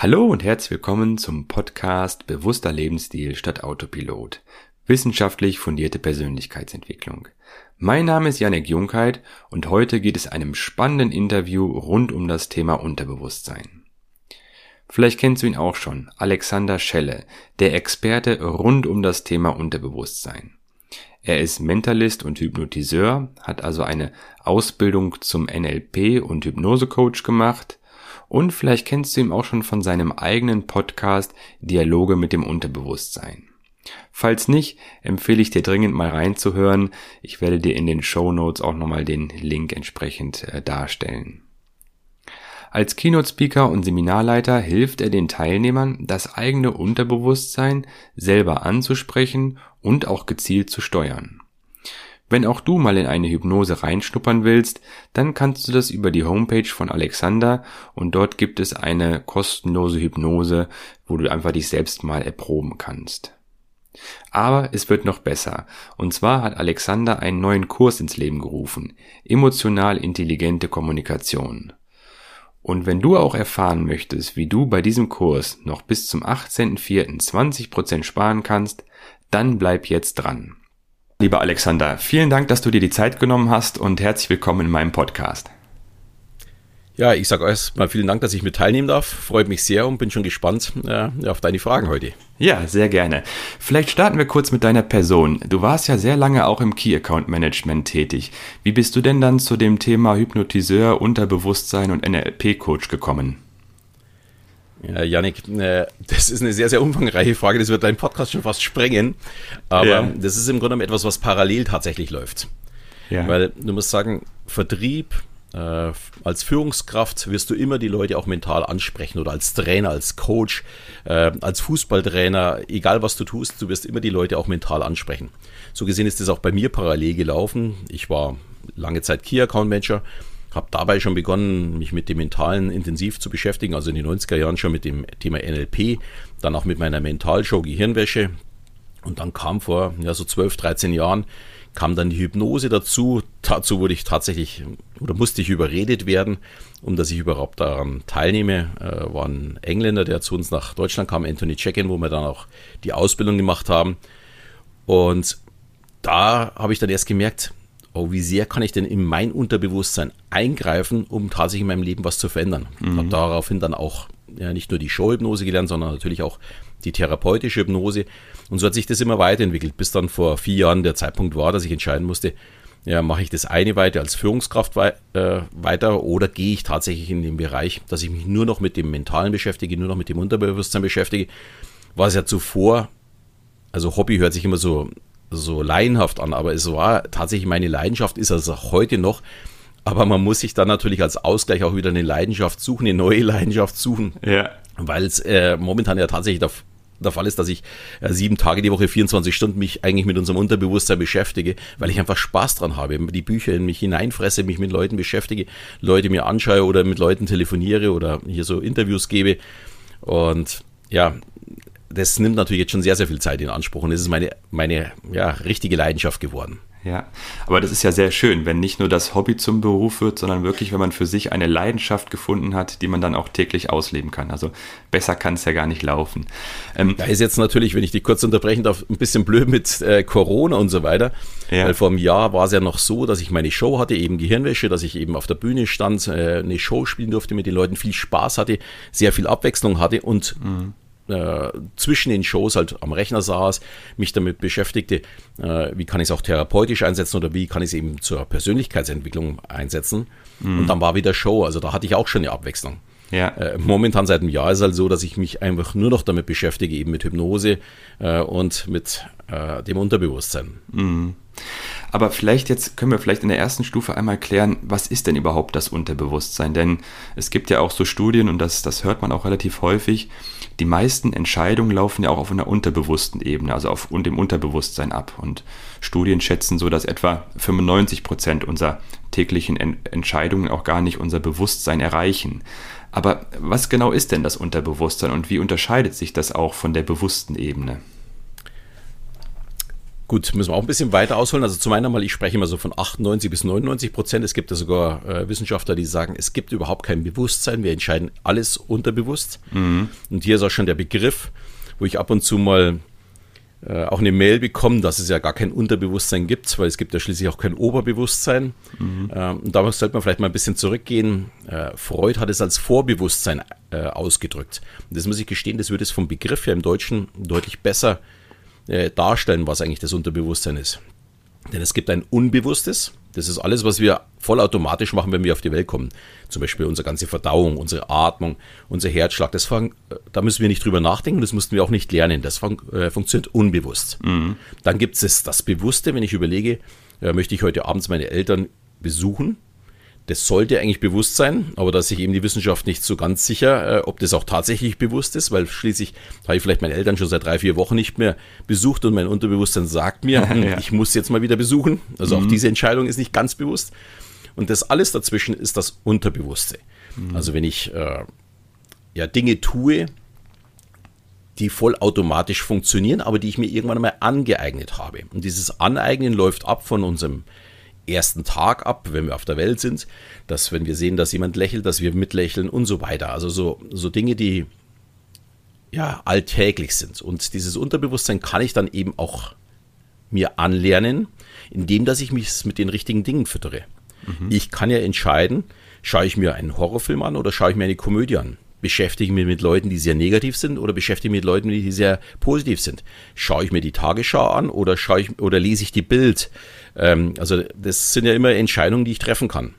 Hallo und herzlich willkommen zum Podcast Bewusster Lebensstil statt Autopilot. Wissenschaftlich fundierte Persönlichkeitsentwicklung. Mein Name ist Janek Junkheit und heute geht es einem spannenden Interview rund um das Thema Unterbewusstsein. Vielleicht kennst du ihn auch schon, Alexander Schelle, der Experte rund um das Thema Unterbewusstsein. Er ist Mentalist und Hypnotiseur, hat also eine Ausbildung zum NLP und Hypnosecoach gemacht und vielleicht kennst du ihn auch schon von seinem eigenen Podcast Dialoge mit dem Unterbewusstsein. Falls nicht, empfehle ich dir dringend mal reinzuhören. Ich werde dir in den Show Notes auch nochmal den Link entsprechend äh, darstellen. Als Keynote-Speaker und Seminarleiter hilft er den Teilnehmern, das eigene Unterbewusstsein selber anzusprechen und auch gezielt zu steuern. Wenn auch du mal in eine Hypnose reinschnuppern willst, dann kannst du das über die Homepage von Alexander und dort gibt es eine kostenlose Hypnose, wo du einfach dich selbst mal erproben kannst. Aber es wird noch besser. Und zwar hat Alexander einen neuen Kurs ins Leben gerufen. Emotional intelligente Kommunikation. Und wenn du auch erfahren möchtest, wie du bei diesem Kurs noch bis zum 18.04. 20% sparen kannst, dann bleib jetzt dran. Lieber Alexander, vielen Dank, dass du dir die Zeit genommen hast und herzlich willkommen in meinem Podcast. Ja, ich sage erstmal vielen Dank, dass ich mit teilnehmen darf. Freut mich sehr und bin schon gespannt äh, auf deine Fragen heute. Ja, sehr gerne. Vielleicht starten wir kurz mit deiner Person. Du warst ja sehr lange auch im Key Account Management tätig. Wie bist du denn dann zu dem Thema Hypnotiseur, Unterbewusstsein und NLP-Coach gekommen? Ja, Janik, äh, das ist eine sehr, sehr umfangreiche Frage. Das wird deinen Podcast schon fast sprengen. Aber ja. das ist im Grunde genommen etwas, was parallel tatsächlich läuft. Ja. Weil du musst sagen, Vertrieb, äh, als Führungskraft wirst du immer die Leute auch mental ansprechen oder als Trainer, als Coach, äh, als Fußballtrainer, egal was du tust, du wirst immer die Leute auch mental ansprechen. So gesehen ist das auch bei mir parallel gelaufen. Ich war lange Zeit Key Account Manager habe dabei schon begonnen, mich mit dem Mentalen intensiv zu beschäftigen, also in den 90er Jahren schon mit dem Thema NLP, dann auch mit meiner Mentalshow Gehirnwäsche. Und dann kam vor ja, so 12, 13 Jahren, kam dann die Hypnose dazu. Dazu wurde ich tatsächlich oder musste ich überredet werden, um dass ich überhaupt daran teilnehme. Äh, war ein Engländer, der zu uns nach Deutschland kam, Anthony Check-in, wo wir dann auch die Ausbildung gemacht haben. Und da habe ich dann erst gemerkt, oh, wie sehr kann ich denn in mein Unterbewusstsein eingreifen, um tatsächlich in meinem Leben was zu verändern. Mhm. Habe daraufhin dann auch ja, nicht nur die Showhypnose gelernt, sondern natürlich auch die therapeutische Hypnose. Und so hat sich das immer weiterentwickelt, bis dann vor vier Jahren der Zeitpunkt war, dass ich entscheiden musste, ja, mache ich das eine weiter als Führungskraft wei äh, weiter oder gehe ich tatsächlich in den Bereich, dass ich mich nur noch mit dem Mentalen beschäftige, nur noch mit dem Unterbewusstsein beschäftige, was ja zuvor, also Hobby hört sich immer so so laienhaft an, aber es war tatsächlich meine Leidenschaft, ist es auch heute noch. Aber man muss sich dann natürlich als Ausgleich auch wieder eine Leidenschaft suchen, eine neue Leidenschaft suchen. Ja. Weil es äh, momentan ja tatsächlich der, der Fall ist, dass ich äh, sieben Tage die Woche, 24 Stunden mich eigentlich mit unserem Unterbewusstsein beschäftige, weil ich einfach Spaß dran habe, die Bücher in mich hineinfresse, mich mit Leuten beschäftige, Leute mir anschaue oder mit Leuten telefoniere oder hier so Interviews gebe. Und ja, das nimmt natürlich jetzt schon sehr, sehr viel Zeit in Anspruch und es ist meine, meine ja, richtige Leidenschaft geworden. Ja, aber das ist ja sehr schön, wenn nicht nur das Hobby zum Beruf wird, sondern wirklich, wenn man für sich eine Leidenschaft gefunden hat, die man dann auch täglich ausleben kann. Also besser kann es ja gar nicht laufen. Ähm, da ist jetzt natürlich, wenn ich die kurz unterbrechen darf, ein bisschen blöd mit äh, Corona und so weiter. Ja. Weil vor einem Jahr war es ja noch so, dass ich meine Show hatte, eben Gehirnwäsche, dass ich eben auf der Bühne stand, äh, eine Show spielen durfte, mit den Leuten viel Spaß hatte, sehr viel Abwechslung hatte und mhm äh, zwischen den Shows halt am Rechner saß, mich damit beschäftigte, äh, wie kann ich es auch therapeutisch einsetzen oder wie kann ich es eben zur Persönlichkeitsentwicklung einsetzen. Mhm. Und dann war wieder Show, also da hatte ich auch schon eine Abwechslung. Ja. Äh, momentan seit einem Jahr ist es halt so, dass ich mich einfach nur noch damit beschäftige, eben mit Hypnose äh, und mit äh, dem Unterbewusstsein. Mhm. Aber vielleicht jetzt können wir vielleicht in der ersten Stufe einmal klären, was ist denn überhaupt das Unterbewusstsein? Denn es gibt ja auch so Studien und das, das hört man auch relativ häufig. Die meisten Entscheidungen laufen ja auch auf einer unterbewussten Ebene, also auf dem Unterbewusstsein ab. Und Studien schätzen so, dass etwa 95 Prozent unserer täglichen Entscheidungen auch gar nicht unser Bewusstsein erreichen. Aber was genau ist denn das Unterbewusstsein und wie unterscheidet sich das auch von der bewussten Ebene? Gut, müssen wir auch ein bisschen weiter ausholen. Also zum einen mal, ich spreche immer so von 98 bis 99 Prozent. Es gibt ja sogar äh, Wissenschaftler, die sagen, es gibt überhaupt kein Bewusstsein. Wir entscheiden alles unterbewusst. Mhm. Und hier ist auch schon der Begriff, wo ich ab und zu mal äh, auch eine Mail bekomme, dass es ja gar kein Unterbewusstsein gibt, weil es gibt ja schließlich auch kein Oberbewusstsein. Mhm. Ähm, und da sollte man vielleicht mal ein bisschen zurückgehen. Äh, Freud hat es als Vorbewusstsein äh, ausgedrückt. Und das muss ich gestehen, das würde es vom Begriff her im Deutschen deutlich besser äh, darstellen, was eigentlich das Unterbewusstsein ist. Denn es gibt ein Unbewusstes, das ist alles, was wir vollautomatisch machen, wenn wir auf die Welt kommen. Zum Beispiel unsere ganze Verdauung, unsere Atmung, unser Herzschlag. Das fang, äh, da müssen wir nicht drüber nachdenken, das mussten wir auch nicht lernen. Das fang, äh, funktioniert unbewusst. Mhm. Dann gibt es das Bewusste, wenn ich überlege, äh, möchte ich heute abends meine Eltern besuchen, das sollte eigentlich bewusst sein, aber da ist sich eben die Wissenschaft nicht so ganz sicher, äh, ob das auch tatsächlich bewusst ist, weil schließlich habe ich vielleicht meine Eltern schon seit drei, vier Wochen nicht mehr besucht und mein Unterbewusstsein sagt mir, ja. ich muss jetzt mal wieder besuchen. Also mhm. auch diese Entscheidung ist nicht ganz bewusst. Und das alles dazwischen ist das Unterbewusste. Mhm. Also wenn ich äh, ja Dinge tue, die vollautomatisch funktionieren, aber die ich mir irgendwann einmal angeeignet habe. Und dieses Aneignen läuft ab von unserem ersten Tag ab, wenn wir auf der Welt sind, dass wenn wir sehen, dass jemand lächelt, dass wir mitlächeln und so weiter. Also so, so Dinge, die ja alltäglich sind. Und dieses Unterbewusstsein kann ich dann eben auch mir anlernen, indem dass ich mich mit den richtigen Dingen füttere. Mhm. Ich kann ja entscheiden, schaue ich mir einen Horrorfilm an oder schaue ich mir eine Komödie an beschäftige mich mit Leuten, die sehr negativ sind oder beschäftige mich mit Leuten, die sehr positiv sind. Schaue ich mir die Tagesschau an oder schaue ich oder lese ich die Bild? Ähm, also das sind ja immer Entscheidungen, die ich treffen kann.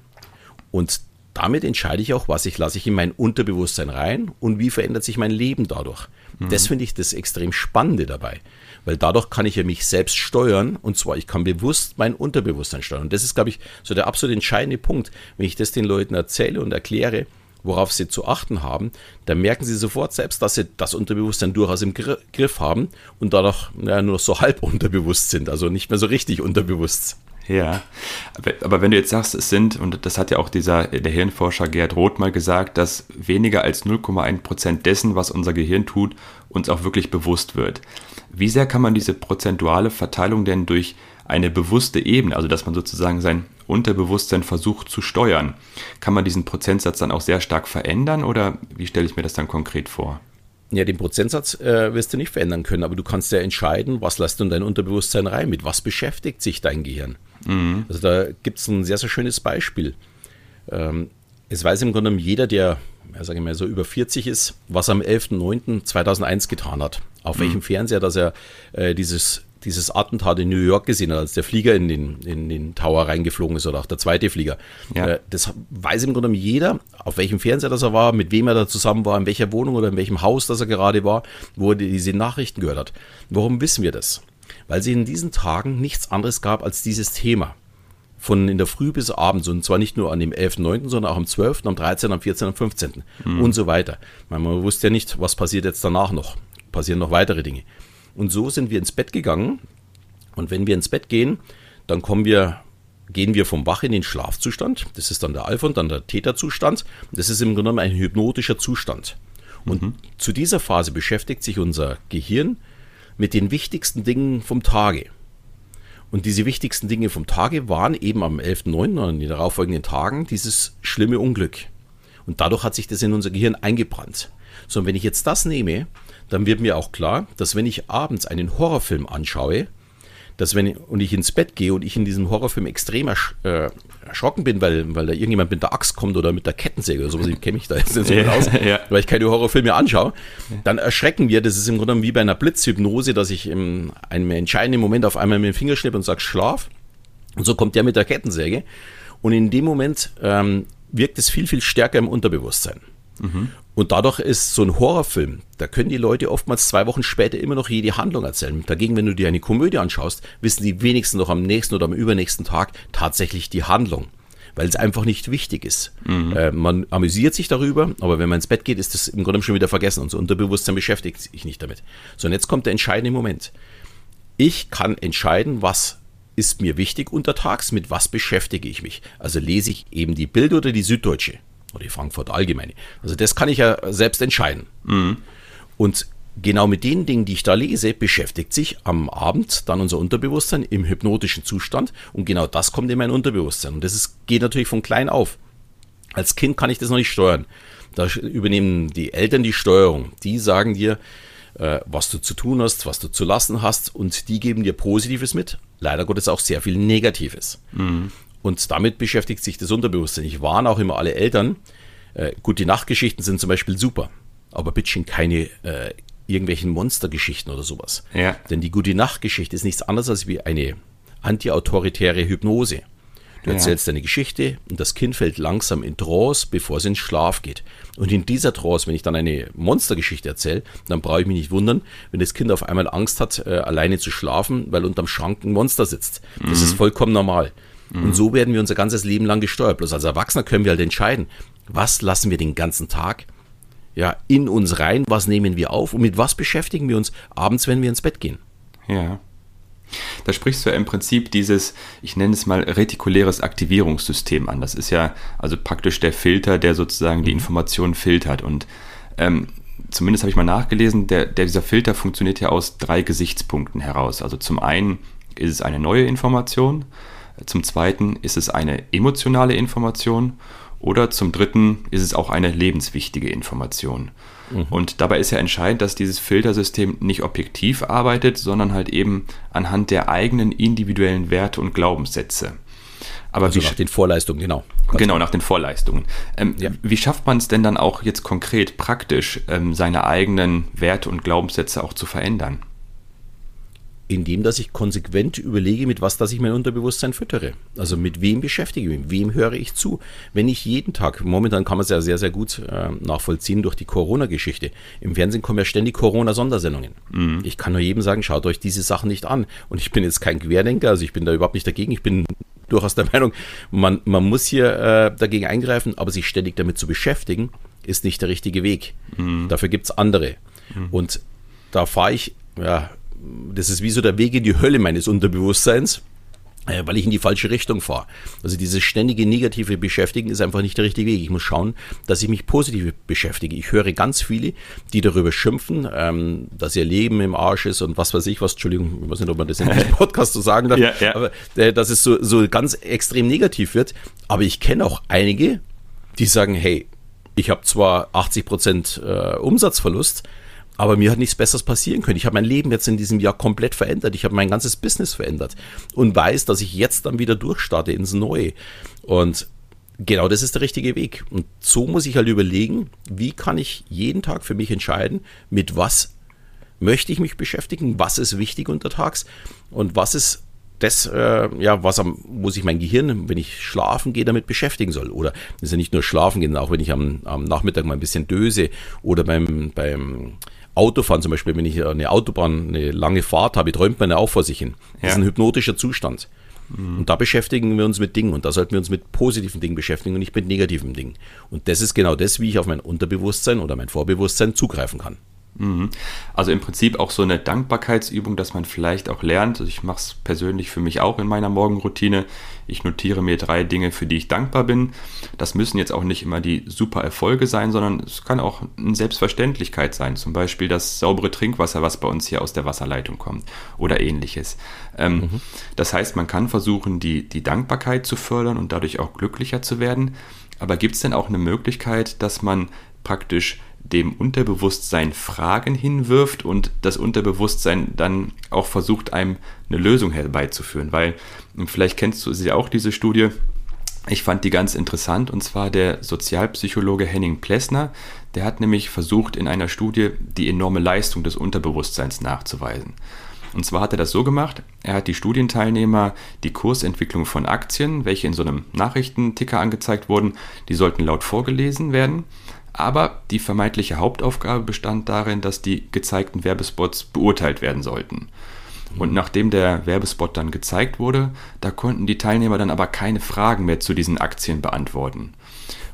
Und damit entscheide ich auch, was ich lasse ich in mein Unterbewusstsein rein und wie verändert sich mein Leben dadurch. Mhm. Das finde ich das extrem Spannende dabei. Weil dadurch kann ich ja mich selbst steuern und zwar ich kann bewusst mein Unterbewusstsein steuern. Und das ist, glaube ich, so der absolut entscheidende Punkt, wenn ich das den Leuten erzähle und erkläre, worauf sie zu achten haben, dann merken sie sofort selbst, dass sie das Unterbewusstsein durchaus im Griff haben und dadurch ja, nur so halb unterbewusst sind, also nicht mehr so richtig unterbewusst. Ja, aber wenn du jetzt sagst, es sind, und das hat ja auch dieser, der Hirnforscher Gerd Roth mal gesagt, dass weniger als 0,1 Prozent dessen, was unser Gehirn tut, uns auch wirklich bewusst wird. Wie sehr kann man diese prozentuale Verteilung denn durch eine bewusste Ebene, also dass man sozusagen sein Unterbewusstsein versucht zu steuern. Kann man diesen Prozentsatz dann auch sehr stark verändern oder wie stelle ich mir das dann konkret vor? Ja, den Prozentsatz äh, wirst du nicht verändern können, aber du kannst ja entscheiden, was lässt du in dein Unterbewusstsein rein, mit was beschäftigt sich dein Gehirn. Mhm. Also da gibt es ein sehr, sehr schönes Beispiel. Ähm, es weiß im Grunde jeder, der, ja, sage ich mal, so über 40 ist, was er am 11.09.2001 getan hat. Auf mhm. welchem Fernseher, dass er äh, dieses dieses Attentat in New York gesehen hat, als der Flieger in den, in den Tower reingeflogen ist oder auch der zweite Flieger. Ja. Äh, das weiß im Grunde jeder, auf welchem Fernseher das er war, mit wem er da zusammen war, in welcher Wohnung oder in welchem Haus das er gerade war, wo er diese Nachrichten gehört hat. Warum wissen wir das? Weil es in diesen Tagen nichts anderes gab als dieses Thema. Von in der Früh bis abends und zwar nicht nur an dem 11.9., sondern auch am 12., am 13., am 14., am 15. Mhm. und so weiter. Man wusste ja nicht, was passiert jetzt danach noch. Passieren noch weitere Dinge. Und so sind wir ins Bett gegangen. Und wenn wir ins Bett gehen, dann kommen wir, gehen wir vom Wach in den Schlafzustand. Das ist dann der Alpha und dann der Theta-Zustand. Das ist im Grunde genommen ein hypnotischer Zustand. Und mhm. zu dieser Phase beschäftigt sich unser Gehirn mit den wichtigsten Dingen vom Tage. Und diese wichtigsten Dinge vom Tage waren eben am 11.9. und in den darauffolgenden Tagen dieses schlimme Unglück. Und dadurch hat sich das in unser Gehirn eingebrannt. So, und wenn ich jetzt das nehme dann wird mir auch klar, dass wenn ich abends einen Horrorfilm anschaue, dass wenn ich, und ich ins Bett gehe und ich in diesem Horrorfilm extrem ersch äh, erschrocken bin, weil, weil da irgendjemand mit der Axt kommt oder mit der Kettensäge oder sowas, ich kenne mich da jetzt nicht so gut aus, ja. weil ich keine Horrorfilme anschaue, dann erschrecken wir, das ist im Grunde wie bei einer Blitzhypnose, dass ich in einem entscheidenden Moment auf einmal mit dem Finger schnippe und sage, schlaf. Und so kommt der mit der Kettensäge. Und in dem Moment ähm, wirkt es viel, viel stärker im Unterbewusstsein. Mhm. Und dadurch ist so ein Horrorfilm, da können die Leute oftmals zwei Wochen später immer noch jede Handlung erzählen. Dagegen, wenn du dir eine Komödie anschaust, wissen die wenigsten noch am nächsten oder am übernächsten Tag tatsächlich die Handlung. Weil es einfach nicht wichtig ist. Mhm. Äh, man amüsiert sich darüber, aber wenn man ins Bett geht, ist das im Grunde schon wieder vergessen. Unser Unterbewusstsein beschäftigt sich nicht damit. So, und jetzt kommt der entscheidende Moment. Ich kann entscheiden, was ist mir wichtig untertags, mit was beschäftige ich mich. Also lese ich eben die Bild oder die Süddeutsche oder die Frankfurt Allgemeine. Also das kann ich ja selbst entscheiden. Mhm. Und genau mit den Dingen, die ich da lese, beschäftigt sich am Abend dann unser Unterbewusstsein im hypnotischen Zustand und genau das kommt in mein Unterbewusstsein. Und das ist, geht natürlich von klein auf. Als Kind kann ich das noch nicht steuern. Da übernehmen die Eltern die Steuerung. Die sagen dir, äh, was du zu tun hast, was du zu lassen hast und die geben dir Positives mit. Leider Gottes auch sehr viel Negatives. Mhm. Und damit beschäftigt sich das Unterbewusstsein. Ich warne auch immer alle Eltern. Äh, gut, die Nachtgeschichten sind zum Beispiel super, aber bitteschön keine äh, irgendwelchen Monstergeschichten oder sowas. Ja. Denn die Gute Nacht-Geschichte ist nichts anderes als wie eine antiautoritäre Hypnose. Du erzählst ja. deine Geschichte und das Kind fällt langsam in Trance, bevor es in Schlaf geht. Und in dieser Trance, wenn ich dann eine Monstergeschichte erzähle, dann brauche ich mich nicht wundern, wenn das Kind auf einmal Angst hat, äh, alleine zu schlafen, weil unterm Schrank ein Monster sitzt. Das mhm. ist vollkommen normal. Mhm. Und so werden wir unser ganzes Leben lang gesteuert. Bloß als Erwachsener können wir halt entscheiden, was lassen wir den ganzen Tag ja, in uns rein, was nehmen wir auf und mit was beschäftigen wir uns abends, wenn wir ins Bett gehen. Ja. Da sprichst du ja im Prinzip dieses, ich nenne es mal retikuläres Aktivierungssystem an. Das ist ja also praktisch der Filter, der sozusagen die mhm. Informationen filtert. Und ähm, zumindest habe ich mal nachgelesen, der, der, dieser Filter funktioniert ja aus drei Gesichtspunkten heraus. Also zum einen ist es eine neue Information, zum zweiten ist es eine emotionale Information oder zum Dritten ist es auch eine lebenswichtige Information. Mhm. Und dabei ist ja entscheidend, dass dieses Filtersystem nicht objektiv arbeitet, sondern halt eben anhand der eigenen individuellen Werte und Glaubenssätze. Aber also nach den Vorleistungen, genau. Genau, nach den Vorleistungen. Ähm, ja. Wie schafft man es denn dann auch jetzt konkret, praktisch, ähm, seine eigenen Werte und Glaubenssätze auch zu verändern? Indem dass ich konsequent überlege, mit was dass ich mein Unterbewusstsein füttere. Also mit wem beschäftige ich mich, wem höre ich zu. Wenn ich jeden Tag, momentan kann man es ja sehr, sehr gut äh, nachvollziehen durch die Corona-Geschichte. Im Fernsehen kommen ja ständig Corona-Sondersendungen. Mhm. Ich kann nur jedem sagen, schaut euch diese Sachen nicht an. Und ich bin jetzt kein Querdenker, also ich bin da überhaupt nicht dagegen. Ich bin durchaus der Meinung, man, man muss hier äh, dagegen eingreifen, aber sich ständig damit zu beschäftigen, ist nicht der richtige Weg. Mhm. Dafür gibt es andere. Mhm. Und da fahre ich ja, das ist wie so der Weg in die Hölle meines Unterbewusstseins äh, weil ich in die falsche Richtung fahre. Also dieses ständige negative Beschäftigen ist einfach nicht der richtige Weg. Ich muss schauen, dass ich mich positiv beschäftige. Ich höre ganz viele, die darüber schimpfen, ähm, dass ihr Leben im Arsch ist und was weiß ich was. Entschuldigung, ich weiß nicht, ob man das in einem Podcast so sagen darf, ja, ja. aber äh, dass es so, so ganz extrem negativ wird. Aber ich kenne auch einige, die sagen, hey, ich habe zwar 80 Prozent äh, Umsatzverlust, aber mir hat nichts Besseres passieren können. Ich habe mein Leben jetzt in diesem Jahr komplett verändert. Ich habe mein ganzes Business verändert und weiß, dass ich jetzt dann wieder durchstarte ins Neue. Und genau das ist der richtige Weg. Und so muss ich halt überlegen, wie kann ich jeden Tag für mich entscheiden, mit was möchte ich mich beschäftigen, was ist wichtig untertags und was ist das, äh, ja, was am, wo sich mein Gehirn, wenn ich schlafen gehe, damit beschäftigen soll. Oder ist ja nicht nur schlafen gehen, auch wenn ich am, am Nachmittag mal ein bisschen döse oder beim, beim Autofahren zum Beispiel, wenn ich eine Autobahn, eine lange Fahrt habe, träumt man ja auch vor sich hin. Das ja. ist ein hypnotischer Zustand. Mhm. Und da beschäftigen wir uns mit Dingen und da sollten wir uns mit positiven Dingen beschäftigen und nicht mit negativen Dingen. Und das ist genau das, wie ich auf mein Unterbewusstsein oder mein Vorbewusstsein zugreifen kann. Mhm. Also im Prinzip auch so eine Dankbarkeitsübung, dass man vielleicht auch lernt. Also ich mache es persönlich für mich auch in meiner Morgenroutine. Ich notiere mir drei Dinge, für die ich dankbar bin. Das müssen jetzt auch nicht immer die super Erfolge sein, sondern es kann auch eine Selbstverständlichkeit sein. Zum Beispiel das saubere Trinkwasser, was bei uns hier aus der Wasserleitung kommt oder ähnliches. Ähm, mhm. Das heißt, man kann versuchen, die, die Dankbarkeit zu fördern und dadurch auch glücklicher zu werden. Aber gibt es denn auch eine Möglichkeit, dass man praktisch dem Unterbewusstsein Fragen hinwirft und das Unterbewusstsein dann auch versucht, einem eine Lösung herbeizuführen. Weil, vielleicht kennst du sie auch, diese Studie, ich fand die ganz interessant und zwar der Sozialpsychologe Henning Plessner, der hat nämlich versucht, in einer Studie die enorme Leistung des Unterbewusstseins nachzuweisen. Und zwar hat er das so gemacht, er hat die Studienteilnehmer die Kursentwicklung von Aktien, welche in so einem Nachrichtenticker angezeigt wurden, die sollten laut vorgelesen werden. Aber die vermeintliche Hauptaufgabe bestand darin, dass die gezeigten Werbespots beurteilt werden sollten. Und nachdem der Werbespot dann gezeigt wurde, da konnten die Teilnehmer dann aber keine Fragen mehr zu diesen Aktien beantworten.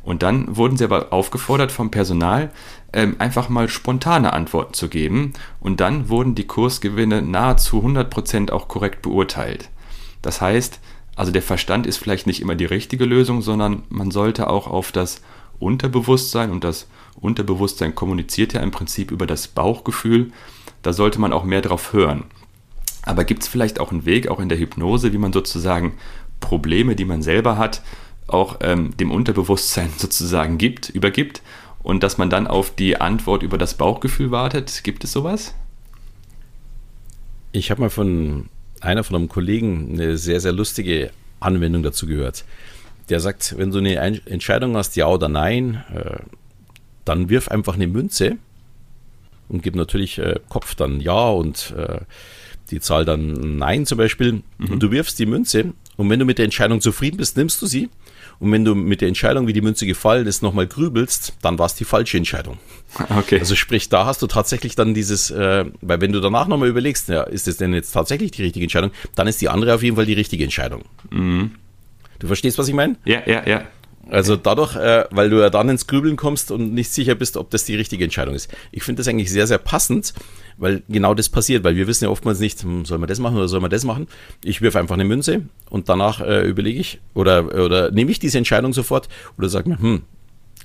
Und dann wurden sie aber aufgefordert vom Personal, ähm, einfach mal spontane Antworten zu geben. Und dann wurden die Kursgewinne nahezu 100% auch korrekt beurteilt. Das heißt, also der Verstand ist vielleicht nicht immer die richtige Lösung, sondern man sollte auch auf das Unterbewusstsein und das Unterbewusstsein kommuniziert ja im Prinzip über das Bauchgefühl. Da sollte man auch mehr drauf hören. Aber gibt es vielleicht auch einen Weg, auch in der Hypnose, wie man sozusagen Probleme, die man selber hat, auch ähm, dem Unterbewusstsein sozusagen gibt, übergibt und dass man dann auf die Antwort über das Bauchgefühl wartet? Gibt es sowas? Ich habe mal von einer von einem Kollegen eine sehr, sehr lustige Anwendung dazu gehört. Der sagt, wenn du eine Entscheidung hast, ja oder nein, äh, dann wirf einfach eine Münze und gib natürlich äh, Kopf dann ja und äh, die Zahl dann nein zum Beispiel. Mhm. Und du wirfst die Münze und wenn du mit der Entscheidung zufrieden bist, nimmst du sie. Und wenn du mit der Entscheidung, wie die Münze gefallen ist, nochmal grübelst, dann war es die falsche Entscheidung. Okay. Also sprich, da hast du tatsächlich dann dieses, äh, weil wenn du danach nochmal überlegst, ja, ist das denn jetzt tatsächlich die richtige Entscheidung, dann ist die andere auf jeden Fall die richtige Entscheidung. Mhm. Du verstehst, was ich meine? Ja, ja, ja. Also dadurch, äh, weil du ja dann ins Grübeln kommst und nicht sicher bist, ob das die richtige Entscheidung ist. Ich finde das eigentlich sehr, sehr passend, weil genau das passiert, weil wir wissen ja oftmals nicht, hm, soll man das machen oder soll man das machen. Ich wirf einfach eine Münze und danach äh, überlege ich oder, oder nehme ich diese Entscheidung sofort oder sage mir, hm,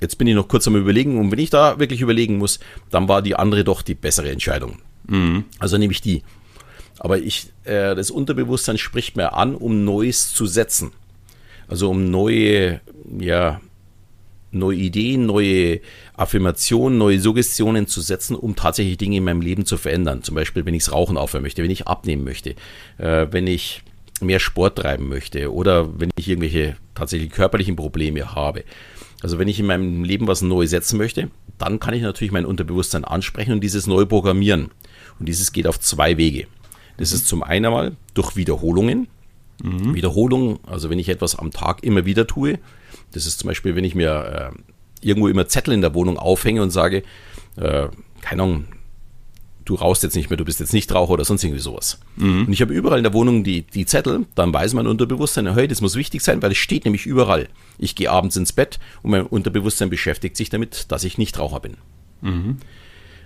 jetzt bin ich noch kurz am Überlegen und wenn ich da wirklich überlegen muss, dann war die andere doch die bessere Entscheidung. Mhm. Also nehme ich die. Aber ich, äh, das Unterbewusstsein spricht mir an, um Neues zu setzen. Also um neue, ja, neue Ideen, neue Affirmationen, neue Suggestionen zu setzen, um tatsächlich Dinge in meinem Leben zu verändern. Zum Beispiel, wenn ich das Rauchen aufhören möchte, wenn ich abnehmen möchte, äh, wenn ich mehr Sport treiben möchte oder wenn ich irgendwelche tatsächlich körperlichen Probleme habe. Also wenn ich in meinem Leben was Neues setzen möchte, dann kann ich natürlich mein Unterbewusstsein ansprechen und dieses neu programmieren. Und dieses geht auf zwei Wege. Das ist zum einen einmal durch Wiederholungen. Mhm. Wiederholung, also wenn ich etwas am Tag immer wieder tue, das ist zum Beispiel, wenn ich mir äh, irgendwo immer Zettel in der Wohnung aufhänge und sage, äh, keine Ahnung, du rauchst jetzt nicht mehr, du bist jetzt nicht Raucher oder sonst irgendwie sowas. Mhm. Und ich habe überall in der Wohnung die, die Zettel, dann weiß mein Unterbewusstsein, hey, das muss wichtig sein, weil es steht nämlich überall. Ich gehe abends ins Bett und mein Unterbewusstsein beschäftigt sich damit, dass ich nicht Raucher bin. Mhm.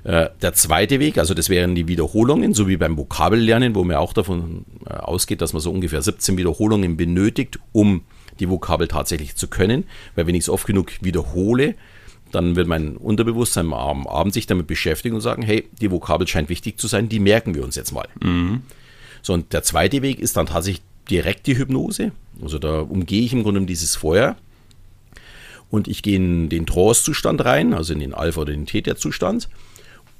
Äh, der zweite Weg, also das wären die Wiederholungen, so wie beim Vokabellernen, wo man auch davon äh, ausgeht, dass man so ungefähr 17 Wiederholungen benötigt, um die Vokabel tatsächlich zu können. Weil wenn ich es oft genug wiederhole, dann wird mein Unterbewusstsein am Abend sich damit beschäftigen und sagen, hey, die Vokabel scheint wichtig zu sein, die merken wir uns jetzt mal. Mhm. So, und der zweite Weg ist dann tatsächlich direkt die Hypnose. Also da umgehe ich im Grunde dieses Feuer und ich gehe in den Trance-Zustand rein, also in den Alpha- oder den Theta-Zustand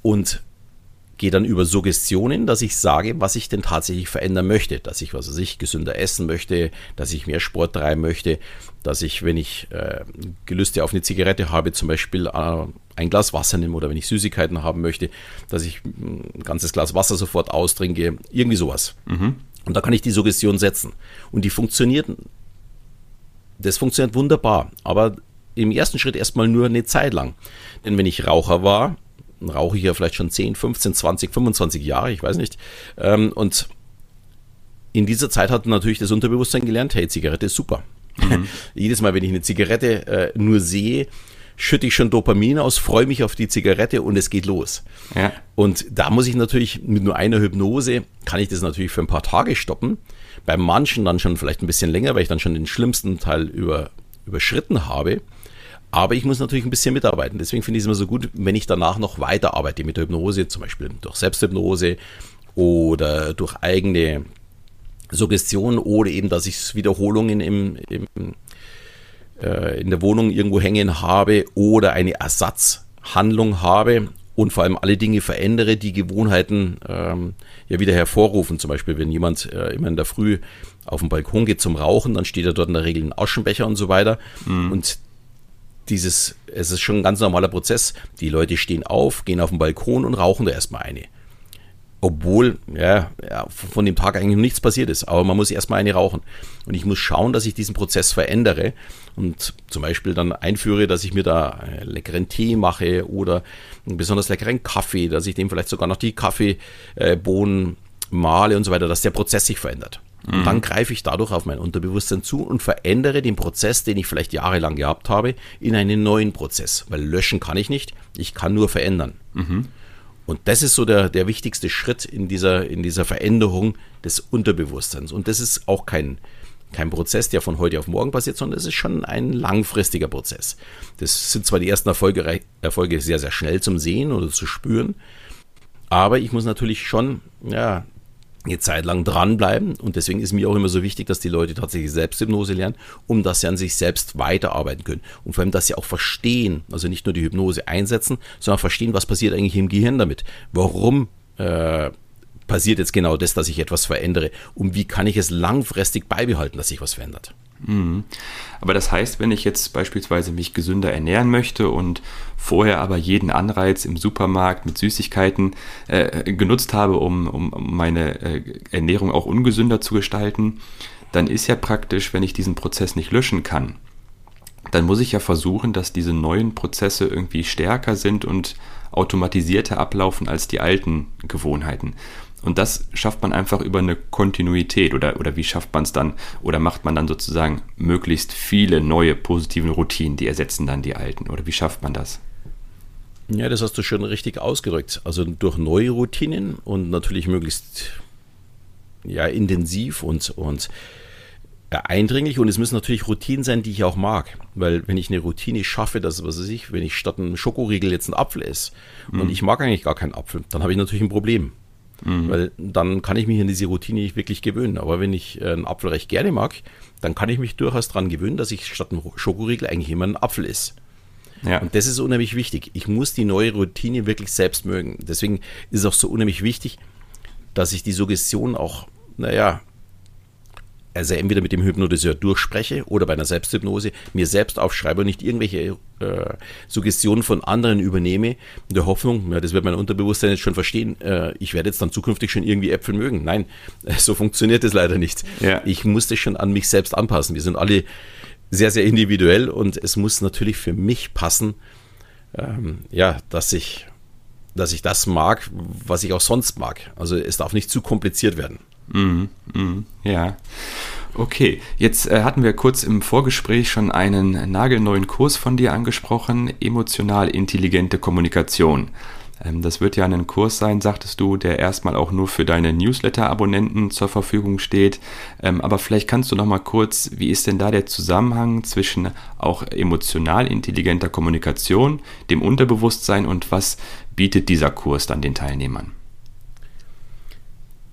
und gehe dann über Suggestionen, dass ich sage, was ich denn tatsächlich verändern möchte. Dass ich, was weiß ich, gesünder essen möchte, dass ich mehr Sport treiben möchte, dass ich, wenn ich äh, Gelüste auf eine Zigarette habe, zum Beispiel äh, ein Glas Wasser nehme oder wenn ich Süßigkeiten haben möchte, dass ich ein ganzes Glas Wasser sofort austrinke, irgendwie sowas. Mhm. Und da kann ich die Suggestion setzen. Und die funktioniert, das funktioniert wunderbar, aber im ersten Schritt erstmal nur eine Zeit lang. Denn wenn ich Raucher war, rauche ich ja vielleicht schon 10, 15, 20, 25 Jahre, ich weiß nicht. Ähm, und in dieser Zeit hat natürlich das Unterbewusstsein gelernt, hey, Zigarette ist super. Mhm. Jedes Mal, wenn ich eine Zigarette äh, nur sehe, schütte ich schon Dopamin aus, freue mich auf die Zigarette und es geht los. Ja. Und da muss ich natürlich mit nur einer Hypnose, kann ich das natürlich für ein paar Tage stoppen. Bei manchen dann schon vielleicht ein bisschen länger, weil ich dann schon den schlimmsten Teil über, überschritten habe. Aber ich muss natürlich ein bisschen mitarbeiten. Deswegen finde ich es immer so gut, wenn ich danach noch weiterarbeite mit der Hypnose, zum Beispiel durch Selbsthypnose oder durch eigene Suggestion oder eben, dass ich Wiederholungen im, im, äh, in der Wohnung irgendwo hängen habe oder eine Ersatzhandlung habe und vor allem alle Dinge verändere, die Gewohnheiten ähm, ja wieder hervorrufen. Zum Beispiel, wenn jemand äh, immer in der Früh auf den Balkon geht zum Rauchen, dann steht er dort in der Regel ein Aschenbecher und so weiter. Mhm. Und dieses, es ist schon ein ganz normaler Prozess. Die Leute stehen auf, gehen auf den Balkon und rauchen da erstmal eine. Obwohl, ja, ja, von dem Tag eigentlich nichts passiert ist. Aber man muss erstmal eine rauchen. Und ich muss schauen, dass ich diesen Prozess verändere und zum Beispiel dann einführe, dass ich mir da leckeren Tee mache oder einen besonders leckeren Kaffee, dass ich dem vielleicht sogar noch die Kaffeebohnen male und so weiter, dass der Prozess sich verändert. Und dann greife ich dadurch auf mein Unterbewusstsein zu und verändere den Prozess, den ich vielleicht jahrelang gehabt habe, in einen neuen Prozess. Weil löschen kann ich nicht, ich kann nur verändern. Mhm. Und das ist so der, der wichtigste Schritt in dieser, in dieser Veränderung des Unterbewusstseins. Und das ist auch kein kein Prozess, der von heute auf morgen passiert, sondern es ist schon ein langfristiger Prozess. Das sind zwar die ersten Erfolge, Erfolge sehr, sehr schnell zum Sehen oder zu spüren, aber ich muss natürlich schon ja, eine Zeit lang dranbleiben. Und deswegen ist mir auch immer so wichtig, dass die Leute tatsächlich Selbsthypnose lernen, um dass sie an sich selbst weiterarbeiten können. Und vor allem, dass sie auch verstehen, also nicht nur die Hypnose einsetzen, sondern verstehen, was passiert eigentlich im Gehirn damit, warum äh, passiert jetzt genau das, dass ich etwas verändere? Und wie kann ich es langfristig beibehalten, dass sich was verändert. Mhm. Aber das heißt, wenn ich jetzt beispielsweise mich gesünder ernähren möchte und vorher aber jeden Anreiz im Supermarkt mit Süßigkeiten äh, genutzt habe, um, um meine äh, Ernährung auch ungesünder zu gestalten, dann ist ja praktisch, wenn ich diesen Prozess nicht löschen kann, dann muss ich ja versuchen, dass diese neuen Prozesse irgendwie stärker sind und automatisierter ablaufen als die alten Gewohnheiten. Und das schafft man einfach über eine Kontinuität oder, oder wie schafft man es dann oder macht man dann sozusagen möglichst viele neue positive Routinen, die ersetzen dann die alten oder wie schafft man das? Ja, das hast du schon richtig ausgedrückt. Also durch neue Routinen und natürlich möglichst ja, intensiv und, und eindringlich und es müssen natürlich Routinen sein, die ich auch mag. Weil wenn ich eine Routine schaffe, dass, was weiß ich, wenn ich statt einem Schokoriegel jetzt ein Apfel esse mhm. und ich mag eigentlich gar keinen Apfel, dann habe ich natürlich ein Problem. Mhm. Weil dann kann ich mich an diese Routine nicht wirklich gewöhnen. Aber wenn ich äh, einen Apfel recht gerne mag, dann kann ich mich durchaus daran gewöhnen, dass ich statt einem Schokoriegel eigentlich immer einen Apfel esse. Ja. Und das ist unheimlich wichtig. Ich muss die neue Routine wirklich selbst mögen. Deswegen ist es auch so unheimlich wichtig, dass ich die Suggestion auch, naja, also entweder mit dem Hypnotiseur durchspreche oder bei einer Selbsthypnose mir selbst aufschreibe und nicht irgendwelche äh, Suggestionen von anderen übernehme, in der Hoffnung, ja, das wird mein Unterbewusstsein jetzt schon verstehen, äh, ich werde jetzt dann zukünftig schon irgendwie Äpfel mögen. Nein, so funktioniert das leider nicht. Ja. Ich muss das schon an mich selbst anpassen. Wir sind alle sehr, sehr individuell und es muss natürlich für mich passen, ähm, ja, dass ich, dass ich das mag, was ich auch sonst mag. Also es darf nicht zu kompliziert werden. Mhm, mhm, ja. Okay, jetzt äh, hatten wir kurz im Vorgespräch schon einen nagelneuen Kurs von dir angesprochen, emotional intelligente Kommunikation. Ähm, das wird ja ein Kurs sein, sagtest du, der erstmal auch nur für deine Newsletter-Abonnenten zur Verfügung steht. Ähm, aber vielleicht kannst du noch mal kurz, wie ist denn da der Zusammenhang zwischen auch emotional intelligenter Kommunikation, dem Unterbewusstsein und was bietet dieser Kurs dann den Teilnehmern?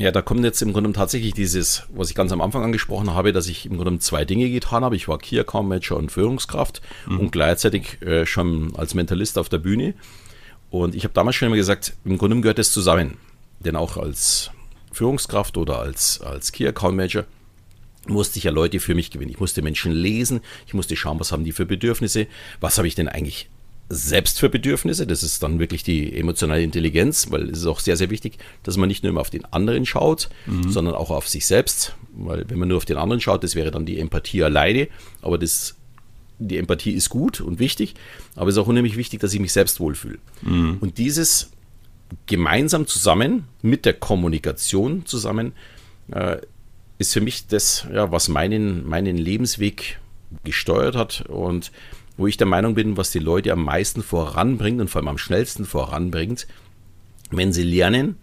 Ja, da kommt jetzt im Grunde tatsächlich dieses, was ich ganz am Anfang angesprochen habe, dass ich im Grunde zwei Dinge getan habe. Ich war Key Account Manager und Führungskraft mhm. und gleichzeitig äh, schon als Mentalist auf der Bühne. Und ich habe damals schon immer gesagt, im Grunde gehört das zusammen. Denn auch als Führungskraft oder als, als Key Account Manager musste ich ja Leute für mich gewinnen. Ich musste Menschen lesen, ich musste schauen, was haben die für Bedürfnisse, was habe ich denn eigentlich selbst für Bedürfnisse. Das ist dann wirklich die emotionale Intelligenz, weil es ist auch sehr, sehr wichtig, dass man nicht nur immer auf den anderen schaut, mhm. sondern auch auf sich selbst. Weil wenn man nur auf den anderen schaut, das wäre dann die Empathie alleine. Aber das, die Empathie ist gut und wichtig, aber es ist auch unheimlich wichtig, dass ich mich selbst wohlfühle. Mhm. Und dieses gemeinsam zusammen mit der Kommunikation zusammen äh, ist für mich das, ja, was meinen, meinen Lebensweg gesteuert hat und wo ich der Meinung bin, was die Leute am meisten voranbringt und vor allem am schnellsten voranbringt, wenn sie lernen,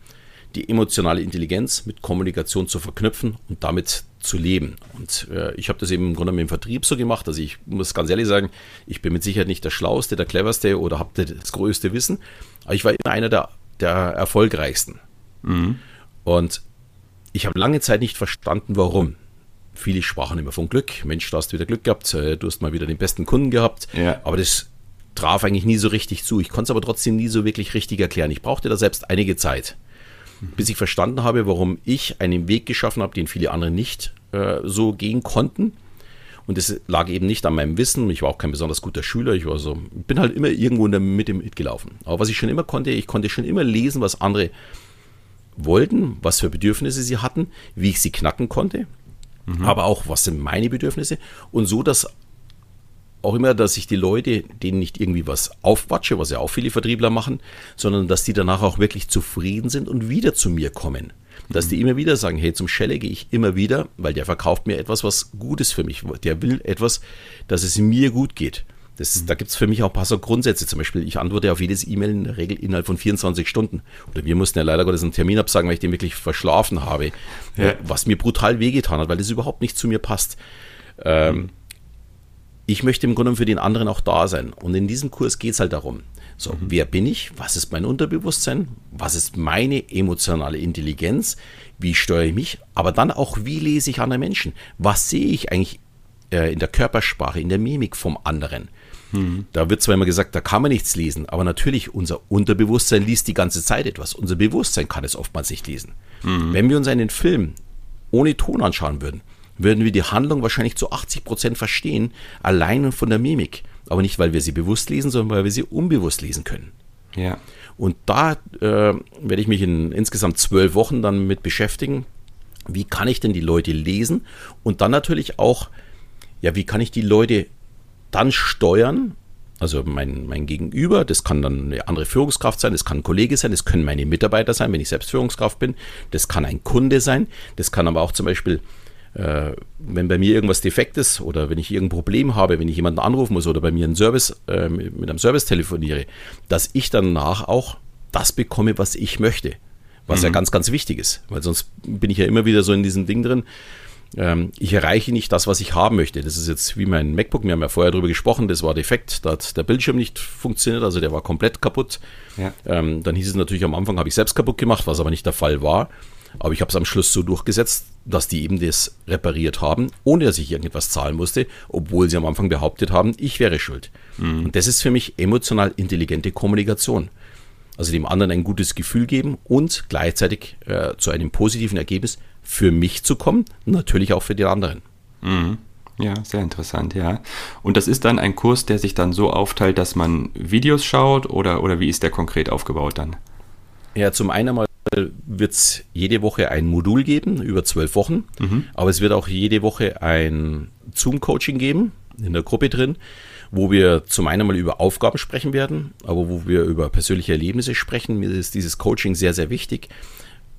die emotionale Intelligenz mit Kommunikation zu verknüpfen und damit zu leben. Und äh, ich habe das eben im Grunde mit dem Vertrieb so gemacht. Also ich muss ganz ehrlich sagen, ich bin mit Sicherheit nicht der Schlauste, der Cleverste oder habe das größte Wissen, aber ich war immer einer der, der erfolgreichsten. Mhm. Und ich habe lange Zeit nicht verstanden, warum. Viele sprachen immer von Glück. Mensch, du hast wieder Glück gehabt, äh, du hast mal wieder den besten Kunden gehabt. Ja. Aber das traf eigentlich nie so richtig zu. Ich konnte es aber trotzdem nie so wirklich richtig erklären. Ich brauchte da selbst einige Zeit, bis ich verstanden habe, warum ich einen Weg geschaffen habe, den viele andere nicht äh, so gehen konnten. Und das lag eben nicht an meinem Wissen. Ich war auch kein besonders guter Schüler. Ich war so, bin halt immer irgendwo in der Mitte mitgelaufen. Aber was ich schon immer konnte, ich konnte schon immer lesen, was andere wollten, was für Bedürfnisse sie hatten, wie ich sie knacken konnte mhm. aber auch, was sind meine Bedürfnisse und so, dass auch immer, dass ich die Leute, denen nicht irgendwie was aufwatsche, was ja auch viele Vertriebler machen, sondern dass die danach auch wirklich zufrieden sind und wieder zu mir kommen. Dass die immer wieder sagen, hey, zum Schelle gehe ich immer wieder, weil der verkauft mir etwas, was Gutes für mich. Der will etwas, dass es mir gut geht. Das, mhm. Da gibt es für mich auch ein paar so Grundsätze. Zum Beispiel, ich antworte auf jedes E-Mail in der Regel innerhalb von 24 Stunden. Oder wir mussten ja leider Gottes einen Termin absagen, weil ich den wirklich verschlafen habe. Ja. Was mir brutal wehgetan hat, weil das überhaupt nicht zu mir passt. Ähm, mhm. Ich möchte im Grunde für den anderen auch da sein. Und in diesem Kurs geht es halt darum. So, mhm. wer bin ich? Was ist mein Unterbewusstsein? Was ist meine emotionale Intelligenz? Wie steuere ich mich? Aber dann auch, wie lese ich andere Menschen? Was sehe ich eigentlich äh, in der Körpersprache, in der Mimik vom anderen? Mhm. Da wird zwar immer gesagt, da kann man nichts lesen, aber natürlich, unser Unterbewusstsein liest die ganze Zeit etwas. Unser Bewusstsein kann es oftmals nicht lesen. Mhm. Wenn wir uns einen Film ohne Ton anschauen würden, würden wir die Handlung wahrscheinlich zu 80 Prozent verstehen, allein von der Mimik. Aber nicht, weil wir sie bewusst lesen, sondern weil wir sie unbewusst lesen können. Ja. Und da äh, werde ich mich in insgesamt zwölf Wochen dann mit beschäftigen. Wie kann ich denn die Leute lesen? Und dann natürlich auch, ja, wie kann ich die Leute dann steuern? Also mein, mein Gegenüber, das kann dann eine andere Führungskraft sein, das kann ein Kollege sein, das können meine Mitarbeiter sein, wenn ich selbst Führungskraft bin, das kann ein Kunde sein, das kann aber auch zum Beispiel äh, wenn bei mir irgendwas defekt ist oder wenn ich irgendein Problem habe, wenn ich jemanden anrufen muss oder bei mir einen Service, äh, mit einem Service telefoniere, dass ich danach auch das bekomme, was ich möchte. Was mhm. ja ganz, ganz wichtig ist, weil sonst bin ich ja immer wieder so in diesem Ding drin. Ähm, ich erreiche nicht das, was ich haben möchte. Das ist jetzt wie mein MacBook. Wir haben ja vorher darüber gesprochen, das war defekt, da hat der Bildschirm nicht funktioniert, also der war komplett kaputt. Ja. Ähm, dann hieß es natürlich am Anfang, habe ich selbst kaputt gemacht, was aber nicht der Fall war. Aber ich habe es am Schluss so durchgesetzt, dass die eben das repariert haben, ohne dass ich irgendetwas zahlen musste, obwohl sie am Anfang behauptet haben, ich wäre schuld. Mhm. Und das ist für mich emotional intelligente Kommunikation. Also dem anderen ein gutes Gefühl geben und gleichzeitig äh, zu einem positiven Ergebnis für mich zu kommen, natürlich auch für den anderen. Mhm. Ja, sehr interessant, ja. Und das ist dann ein Kurs, der sich dann so aufteilt, dass man Videos schaut oder, oder wie ist der konkret aufgebaut dann? Ja, zum einen mal wird es jede Woche ein Modul geben über zwölf Wochen, mhm. aber es wird auch jede Woche ein Zoom-Coaching geben in der Gruppe drin, wo wir zum einen mal über Aufgaben sprechen werden, aber wo wir über persönliche Erlebnisse sprechen. Mir ist dieses Coaching sehr, sehr wichtig,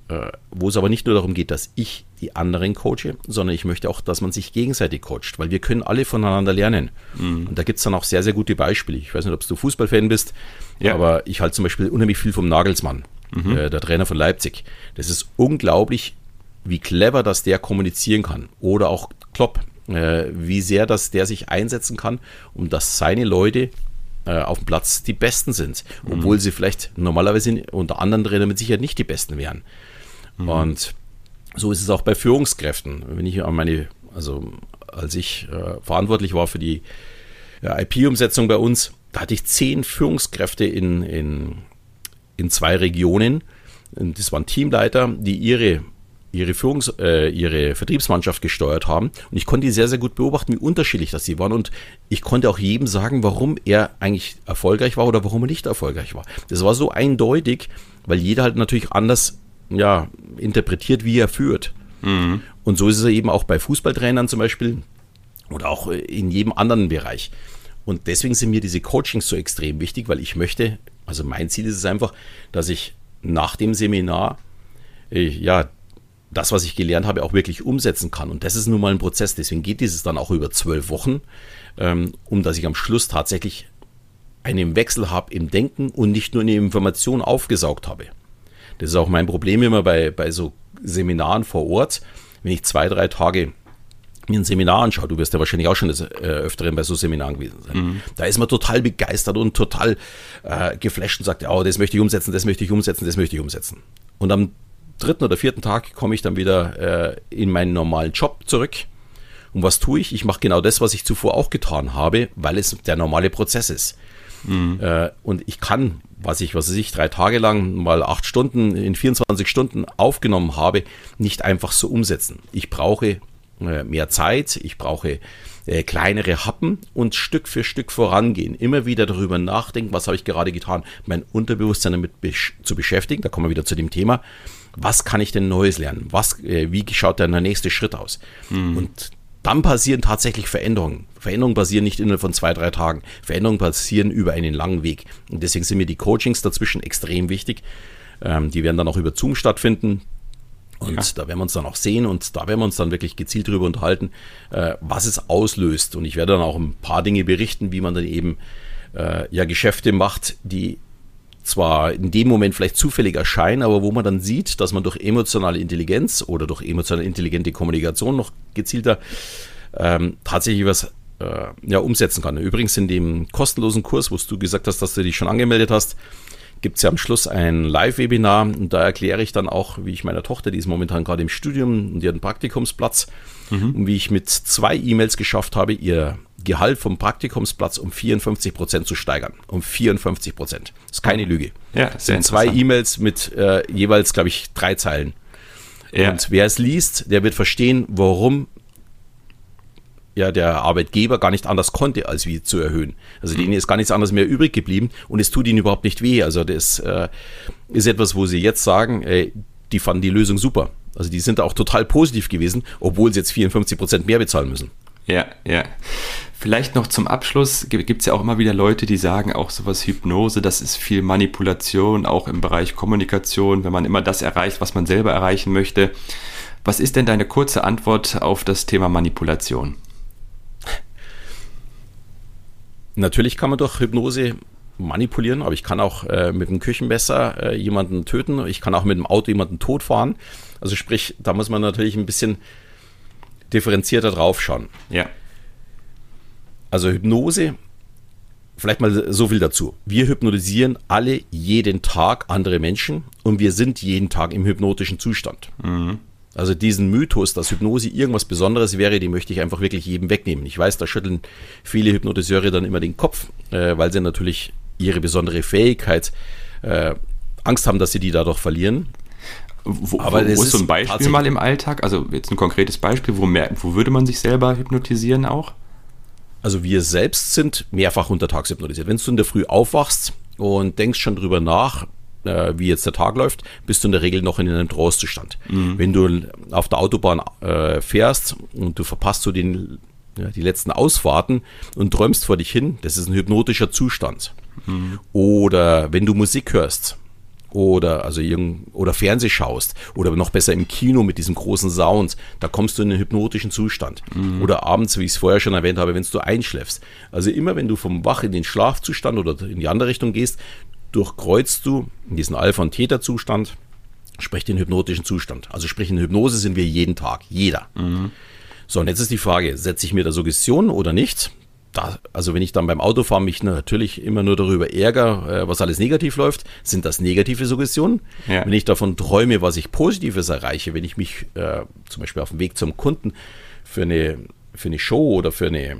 äh, wo es aber nicht nur darum geht, dass ich die anderen coache, sondern ich möchte auch, dass man sich gegenseitig coacht, weil wir können alle voneinander lernen. Mhm. Und da gibt es dann auch sehr, sehr gute Beispiele. Ich weiß nicht, ob du Fußballfan bist, ja. aber ich halte zum Beispiel unheimlich viel vom Nagelsmann mhm. äh, der Trainer von Leipzig. Das ist unglaublich, wie clever das der kommunizieren kann. Oder auch Klopp, äh, wie sehr das der sich einsetzen kann, um dass seine Leute äh, auf dem Platz die Besten sind. Mhm. Obwohl sie vielleicht normalerweise unter anderen Trainern mit Sicherheit nicht die Besten wären. Mhm. Und so ist es auch bei Führungskräften. Wenn ich an meine, also als ich äh, verantwortlich war für die IP-Umsetzung bei uns, da hatte ich zehn Führungskräfte in, in in zwei Regionen. Das waren Teamleiter, die ihre ihre Führungs-, äh, ihre Vertriebsmannschaft gesteuert haben. Und ich konnte die sehr, sehr gut beobachten, wie unterschiedlich das sie waren. Und ich konnte auch jedem sagen, warum er eigentlich erfolgreich war oder warum er nicht erfolgreich war. Das war so eindeutig, weil jeder halt natürlich anders, ja, interpretiert, wie er führt. Mhm. Und so ist es eben auch bei Fußballtrainern zum Beispiel oder auch in jedem anderen Bereich. Und deswegen sind mir diese Coachings so extrem wichtig, weil ich möchte also mein Ziel ist es einfach, dass ich nach dem Seminar äh, ja das, was ich gelernt habe, auch wirklich umsetzen kann. Und das ist nun mal ein Prozess. Deswegen geht dieses dann auch über zwölf Wochen, ähm, um dass ich am Schluss tatsächlich einen Wechsel habe im Denken und nicht nur eine Information aufgesaugt habe. Das ist auch mein Problem immer bei, bei so Seminaren vor Ort. Wenn ich zwei, drei Tage mir ein Seminar anschaue, du wirst ja wahrscheinlich auch schon des äh, Öfteren bei so Seminaren gewesen sein, mhm. da ist man total begeistert und total äh, geflasht und sagt, oh, das möchte ich umsetzen, das möchte ich umsetzen, das möchte ich umsetzen. Und am dritten oder vierten Tag komme ich dann wieder äh, in meinen normalen Job zurück. Und was tue ich? Ich mache genau das, was ich zuvor auch getan habe, weil es der normale Prozess ist. Mhm. Äh, und ich kann, was ich, was weiß ich, drei Tage lang mal acht Stunden in 24 Stunden aufgenommen habe, nicht einfach so umsetzen. Ich brauche äh, mehr Zeit, ich brauche äh, kleinere Happen und Stück für Stück vorangehen. Immer wieder darüber nachdenken, was habe ich gerade getan, mein Unterbewusstsein damit besch zu beschäftigen. Da kommen wir wieder zu dem Thema. Was kann ich denn Neues lernen? Was, äh, wie schaut denn der nächste Schritt aus? Mhm. Und dann passieren tatsächlich Veränderungen. Veränderungen passieren nicht innerhalb von zwei, drei Tagen. Veränderungen passieren über einen langen Weg. Und deswegen sind mir die Coachings dazwischen extrem wichtig. Ähm, die werden dann auch über Zoom stattfinden. Und ja. da werden wir uns dann auch sehen und da werden wir uns dann wirklich gezielt darüber unterhalten, äh, was es auslöst. Und ich werde dann auch ein paar Dinge berichten, wie man dann eben äh, ja Geschäfte macht, die zwar in dem Moment vielleicht zufällig erscheinen, aber wo man dann sieht, dass man durch emotionale Intelligenz oder durch emotional intelligente Kommunikation noch gezielter ähm, tatsächlich was äh, ja, umsetzen kann. Übrigens in dem kostenlosen Kurs, wo du gesagt hast, dass du dich schon angemeldet hast, gibt es ja am Schluss ein Live-Webinar und da erkläre ich dann auch, wie ich meiner Tochter, die ist momentan gerade im Studium und einen Praktikumsplatz, mhm. und wie ich mit zwei E-Mails geschafft habe, ihr Gehalt vom Praktikumsplatz um 54 Prozent zu steigern. Um 54 Prozent. Das ist keine Lüge. Ja, das sind zwei E-Mails mit äh, jeweils, glaube ich, drei Zeilen. Ja. Und wer es liest, der wird verstehen, warum ja der Arbeitgeber gar nicht anders konnte, als wie zu erhöhen. Also denen ist gar nichts anderes mehr übrig geblieben und es tut ihnen überhaupt nicht weh. Also das äh, ist etwas, wo sie jetzt sagen, ey, die fanden die Lösung super. Also die sind auch total positiv gewesen, obwohl sie jetzt 54 Prozent mehr bezahlen müssen. Ja, ja. Vielleicht noch zum Abschluss gibt es ja auch immer wieder Leute, die sagen auch sowas Hypnose, das ist viel Manipulation, auch im Bereich Kommunikation, wenn man immer das erreicht, was man selber erreichen möchte. Was ist denn deine kurze Antwort auf das Thema Manipulation? Natürlich kann man durch Hypnose manipulieren, aber ich kann auch äh, mit dem Küchenmesser äh, jemanden töten. Ich kann auch mit dem Auto jemanden totfahren. Also sprich, da muss man natürlich ein bisschen differenzierter drauf schauen. Ja. Also Hypnose, vielleicht mal so viel dazu. Wir hypnotisieren alle jeden Tag andere Menschen und wir sind jeden Tag im hypnotischen Zustand. Mhm. Also diesen Mythos, dass Hypnose irgendwas Besonderes wäre, den möchte ich einfach wirklich jedem wegnehmen. Ich weiß, da schütteln viele Hypnotiseure dann immer den Kopf, äh, weil sie natürlich ihre besondere Fähigkeit äh, Angst haben, dass sie die dadurch verlieren. Wo, Aber wo, wo ist so ein Beispiel mal im Alltag? Also jetzt ein konkretes Beispiel, wo, mehr, wo würde man sich selber hypnotisieren auch? Also wir selbst sind mehrfach untertags hypnotisiert. Wenn du in der Früh aufwachst und denkst schon drüber nach, äh, wie jetzt der Tag läuft, bist du in der Regel noch in einem Trostzustand. Mhm. Wenn du auf der Autobahn äh, fährst und du verpasst so den, ja, die letzten Ausfahrten und träumst vor dich hin, das ist ein hypnotischer Zustand. Mhm. Oder wenn du Musik hörst, oder also oder Fernseh schaust oder noch besser im Kino mit diesem großen Sound, da kommst du in einen hypnotischen Zustand. Mhm. Oder abends, wie ich es vorher schon erwähnt habe, wenn du einschläfst. Also immer wenn du vom Wach in den Schlafzustand oder in die andere Richtung gehst, durchkreuzt du in diesen Alpha- und Theta-Zustand, sprich den hypnotischen Zustand. Also sprich in Hypnose sind wir jeden Tag, jeder. Mhm. So, und jetzt ist die Frage, setze ich mir da Suggestion oder nicht? Da, also wenn ich dann beim Autofahren mich natürlich immer nur darüber ärgere, äh, was alles negativ läuft, sind das negative Suggestionen. Ja. Wenn ich davon träume, was ich Positives erreiche, wenn ich mich äh, zum Beispiel auf dem Weg zum Kunden für eine, für eine Show oder für eine,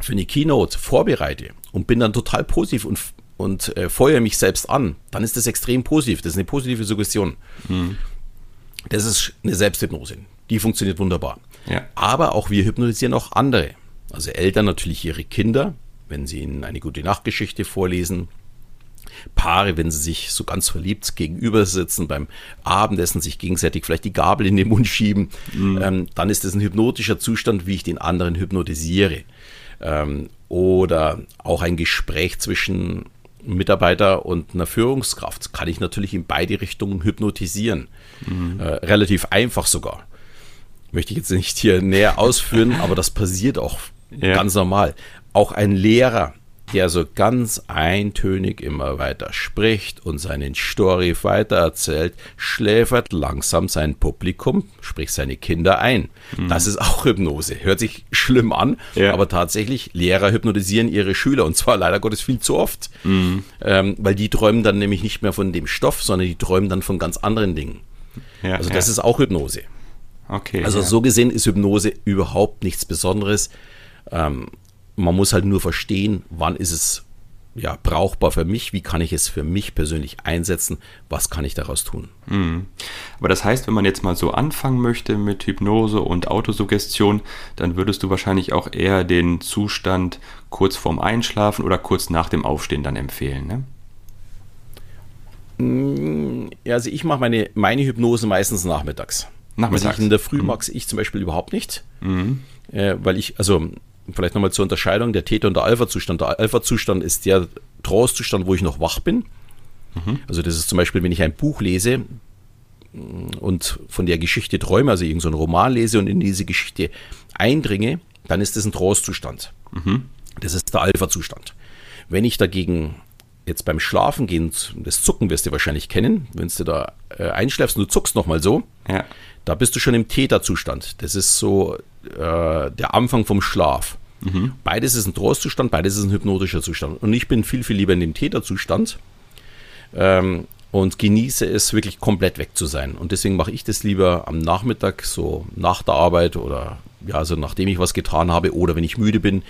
für eine Keynote vorbereite und bin dann total positiv und und äh, feuere mich selbst an, dann ist das extrem positiv. Das ist eine positive Suggestion. Mhm. Das ist eine Selbsthypnose. Die funktioniert wunderbar. Ja. Aber auch wir hypnotisieren auch andere. Also Eltern natürlich ihre Kinder, wenn sie ihnen eine gute Nachtgeschichte vorlesen. Paare, wenn sie sich so ganz verliebt gegenüber sitzen, beim Abendessen sich gegenseitig vielleicht die Gabel in den Mund schieben, mhm. ähm, dann ist das ein hypnotischer Zustand, wie ich den anderen hypnotisiere. Ähm, oder auch ein Gespräch zwischen Mitarbeiter und einer Führungskraft kann ich natürlich in beide Richtungen hypnotisieren. Mhm. Äh, relativ einfach sogar. Möchte ich jetzt nicht hier näher ausführen, aber das passiert auch ja. ganz normal. Auch ein Lehrer der so ganz eintönig immer weiter spricht und seinen Story weitererzählt, schläfert langsam sein Publikum, sprich seine Kinder ein. Mhm. Das ist auch Hypnose. Hört sich schlimm an, ja. aber tatsächlich, Lehrer hypnotisieren ihre Schüler und zwar leider Gottes viel zu oft, mhm. ähm, weil die träumen dann nämlich nicht mehr von dem Stoff, sondern die träumen dann von ganz anderen Dingen. Ja, also das ja. ist auch Hypnose. Okay. Also so gesehen ist Hypnose überhaupt nichts Besonderes. Ähm, man muss halt nur verstehen, wann ist es ja, brauchbar für mich, wie kann ich es für mich persönlich einsetzen, was kann ich daraus tun. Mhm. Aber das heißt, wenn man jetzt mal so anfangen möchte mit Hypnose und Autosuggestion, dann würdest du wahrscheinlich auch eher den Zustand kurz vorm Einschlafen oder kurz nach dem Aufstehen dann empfehlen, ne? Mm, also ich mache meine, meine Hypnose meistens nachmittags. Nachmittags. Also in der Früh mhm. mag ich zum Beispiel überhaupt nicht, mhm. äh, weil ich, also vielleicht nochmal zur Unterscheidung, der Theta- und der Alpha-Zustand. Der Alpha-Zustand ist der Trance-Zustand, wo ich noch wach bin. Mhm. Also das ist zum Beispiel, wenn ich ein Buch lese, und von der Geschichte träume, also irgendeinen so Roman lese und in diese Geschichte eindringe, dann ist das ein Trance-Zustand. Mhm. Das ist der Alpha-Zustand. Wenn ich dagegen jetzt beim Schlafen gehen, das Zucken wirst du wahrscheinlich kennen, wenn du da äh, einschläfst und du zuckst nochmal so, ja. da bist du schon im Täterzustand. Das ist so äh, der Anfang vom Schlaf. Mhm. Beides ist ein Trostzustand, beides ist ein hypnotischer Zustand. Und ich bin viel, viel lieber in dem Täterzustand ähm, und genieße es wirklich komplett weg zu sein. Und deswegen mache ich das lieber am Nachmittag, so nach der Arbeit oder ja, also nachdem ich was getan habe oder wenn ich müde bin.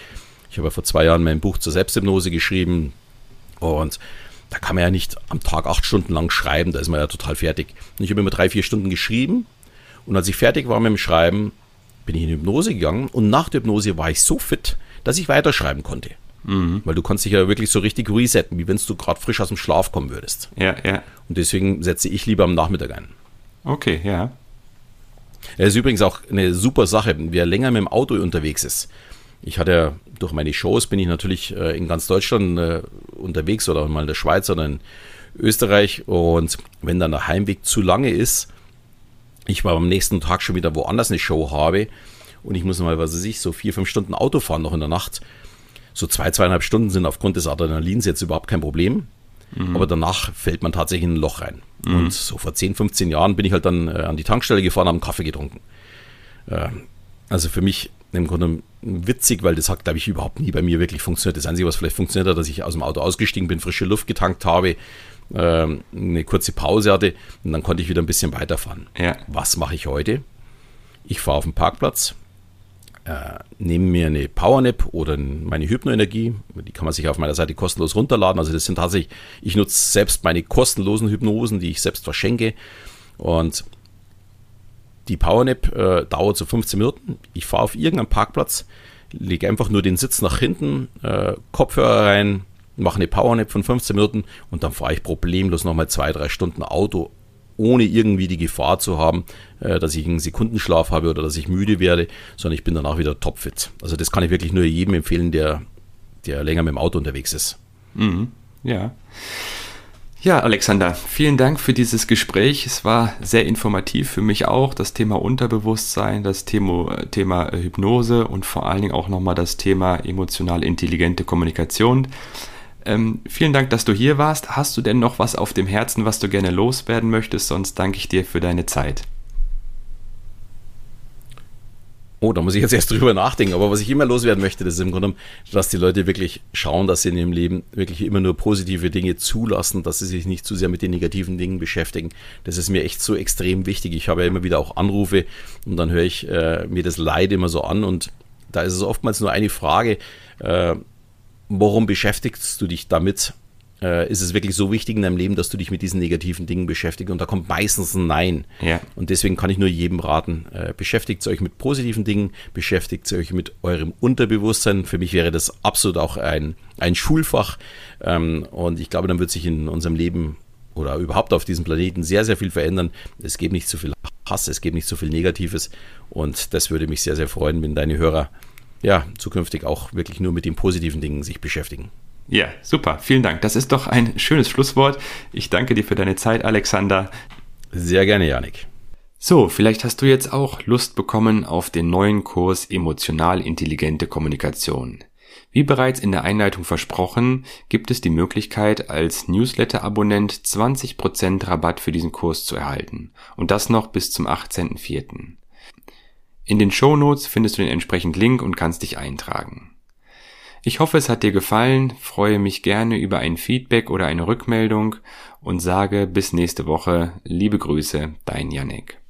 Ich habe ja vor zwei Jahren mein Buch zur Selbsthypnose geschrieben und da kann man ja nicht am Tag acht Stunden lang schreiben, da ist man ja total fertig. Und ich habe immer drei, vier Stunden geschrieben und als ich fertig war mit dem Schreiben, bin ich in Hypnose gegangen und nach der Hypnose war ich so fit, dass ich weiterschreiben konnte. Mhm. Weil du kannst dich ja wirklich so richtig resetten, wie wenn du gerade frisch aus dem Schlaf kommen würdest. Ja, ja. Und deswegen setze ich lieber am Nachmittag ein. Okay, ja. Es ist übrigens auch eine super Sache, wer länger mit dem Auto unterwegs ist. Ich hatte durch meine Shows bin ich natürlich äh, in ganz Deutschland äh, unterwegs oder mal in der Schweiz oder in Österreich und wenn dann der Heimweg zu lange ist, ich war am nächsten Tag schon wieder woanders eine Show habe und ich muss mal, was weiß ich, so vier, fünf Stunden Auto fahren noch in der Nacht. So zwei, zweieinhalb Stunden sind aufgrund des Adrenalins jetzt überhaupt kein Problem. Mhm. Aber danach fällt man tatsächlich in ein Loch rein. Mhm. Und so vor 10, 15 Jahren bin ich halt dann äh, an die Tankstelle gefahren, habe einen Kaffee getrunken. Äh, also für mich im Grunde witzig, weil das hat, glaube ich, überhaupt nie bei mir wirklich funktioniert. Das Einzige, was vielleicht funktioniert hat, dass ich aus dem Auto ausgestiegen bin, frische Luft getankt habe, ähm, eine kurze Pause hatte und dann konnte ich wieder ein bisschen weiterfahren. Ja. Was mache ich heute? Ich fahre auf den Parkplatz, äh, nehme mir eine Powernap oder meine Hypnoenergie, die kann man sich auf meiner Seite kostenlos runterladen. Also das sind tatsächlich, ich nutze selbst meine kostenlosen Hypnosen, die ich selbst verschenke und die Powernap äh, dauert so 15 Minuten. Ich fahre auf irgendeinen Parkplatz, lege einfach nur den Sitz nach hinten, äh, Kopfhörer rein, mache eine Powernap von 15 Minuten und dann fahre ich problemlos nochmal zwei, drei Stunden Auto, ohne irgendwie die Gefahr zu haben, äh, dass ich einen Sekundenschlaf habe oder dass ich müde werde, sondern ich bin danach wieder topfit. Also das kann ich wirklich nur jedem empfehlen, der, der länger mit dem Auto unterwegs ist. Mhm. Ja. Ja, Alexander, vielen Dank für dieses Gespräch. Es war sehr informativ für mich auch. Das Thema Unterbewusstsein, das Thema, Thema Hypnose und vor allen Dingen auch nochmal das Thema emotional intelligente Kommunikation. Ähm, vielen Dank, dass du hier warst. Hast du denn noch was auf dem Herzen, was du gerne loswerden möchtest? Sonst danke ich dir für deine Zeit. Oh, da muss ich jetzt erst drüber nachdenken. Aber was ich immer loswerden möchte, das ist im Grunde, dass die Leute wirklich schauen, dass sie in ihrem Leben wirklich immer nur positive Dinge zulassen, dass sie sich nicht zu sehr mit den negativen Dingen beschäftigen. Das ist mir echt so extrem wichtig. Ich habe ja immer wieder auch Anrufe und dann höre ich äh, mir das Leid immer so an und da ist es oftmals nur eine Frage, äh, warum beschäftigst du dich damit? Äh, ist es wirklich so wichtig in deinem Leben, dass du dich mit diesen negativen Dingen beschäftigst? Und da kommt meistens ein Nein. Ja. Und deswegen kann ich nur jedem raten, äh, beschäftigt euch mit positiven Dingen, beschäftigt euch mit eurem Unterbewusstsein. Für mich wäre das absolut auch ein, ein Schulfach. Ähm, und ich glaube, dann wird sich in unserem Leben oder überhaupt auf diesem Planeten sehr, sehr viel verändern. Es gibt nicht so viel Hass, es gibt nicht so viel Negatives. Und das würde mich sehr, sehr freuen, wenn deine Hörer ja, zukünftig auch wirklich nur mit den positiven Dingen sich beschäftigen. Ja, super. Vielen Dank. Das ist doch ein schönes Schlusswort. Ich danke dir für deine Zeit, Alexander. Sehr gerne, Janik. So, vielleicht hast du jetzt auch Lust bekommen auf den neuen Kurs Emotional intelligente Kommunikation. Wie bereits in der Einleitung versprochen, gibt es die Möglichkeit, als Newsletter-Abonnent 20% Rabatt für diesen Kurs zu erhalten. Und das noch bis zum 18.04. In den Shownotes findest du den entsprechenden Link und kannst dich eintragen. Ich hoffe, es hat dir gefallen, freue mich gerne über ein Feedback oder eine Rückmeldung und sage bis nächste Woche. Liebe Grüße, dein Yannick.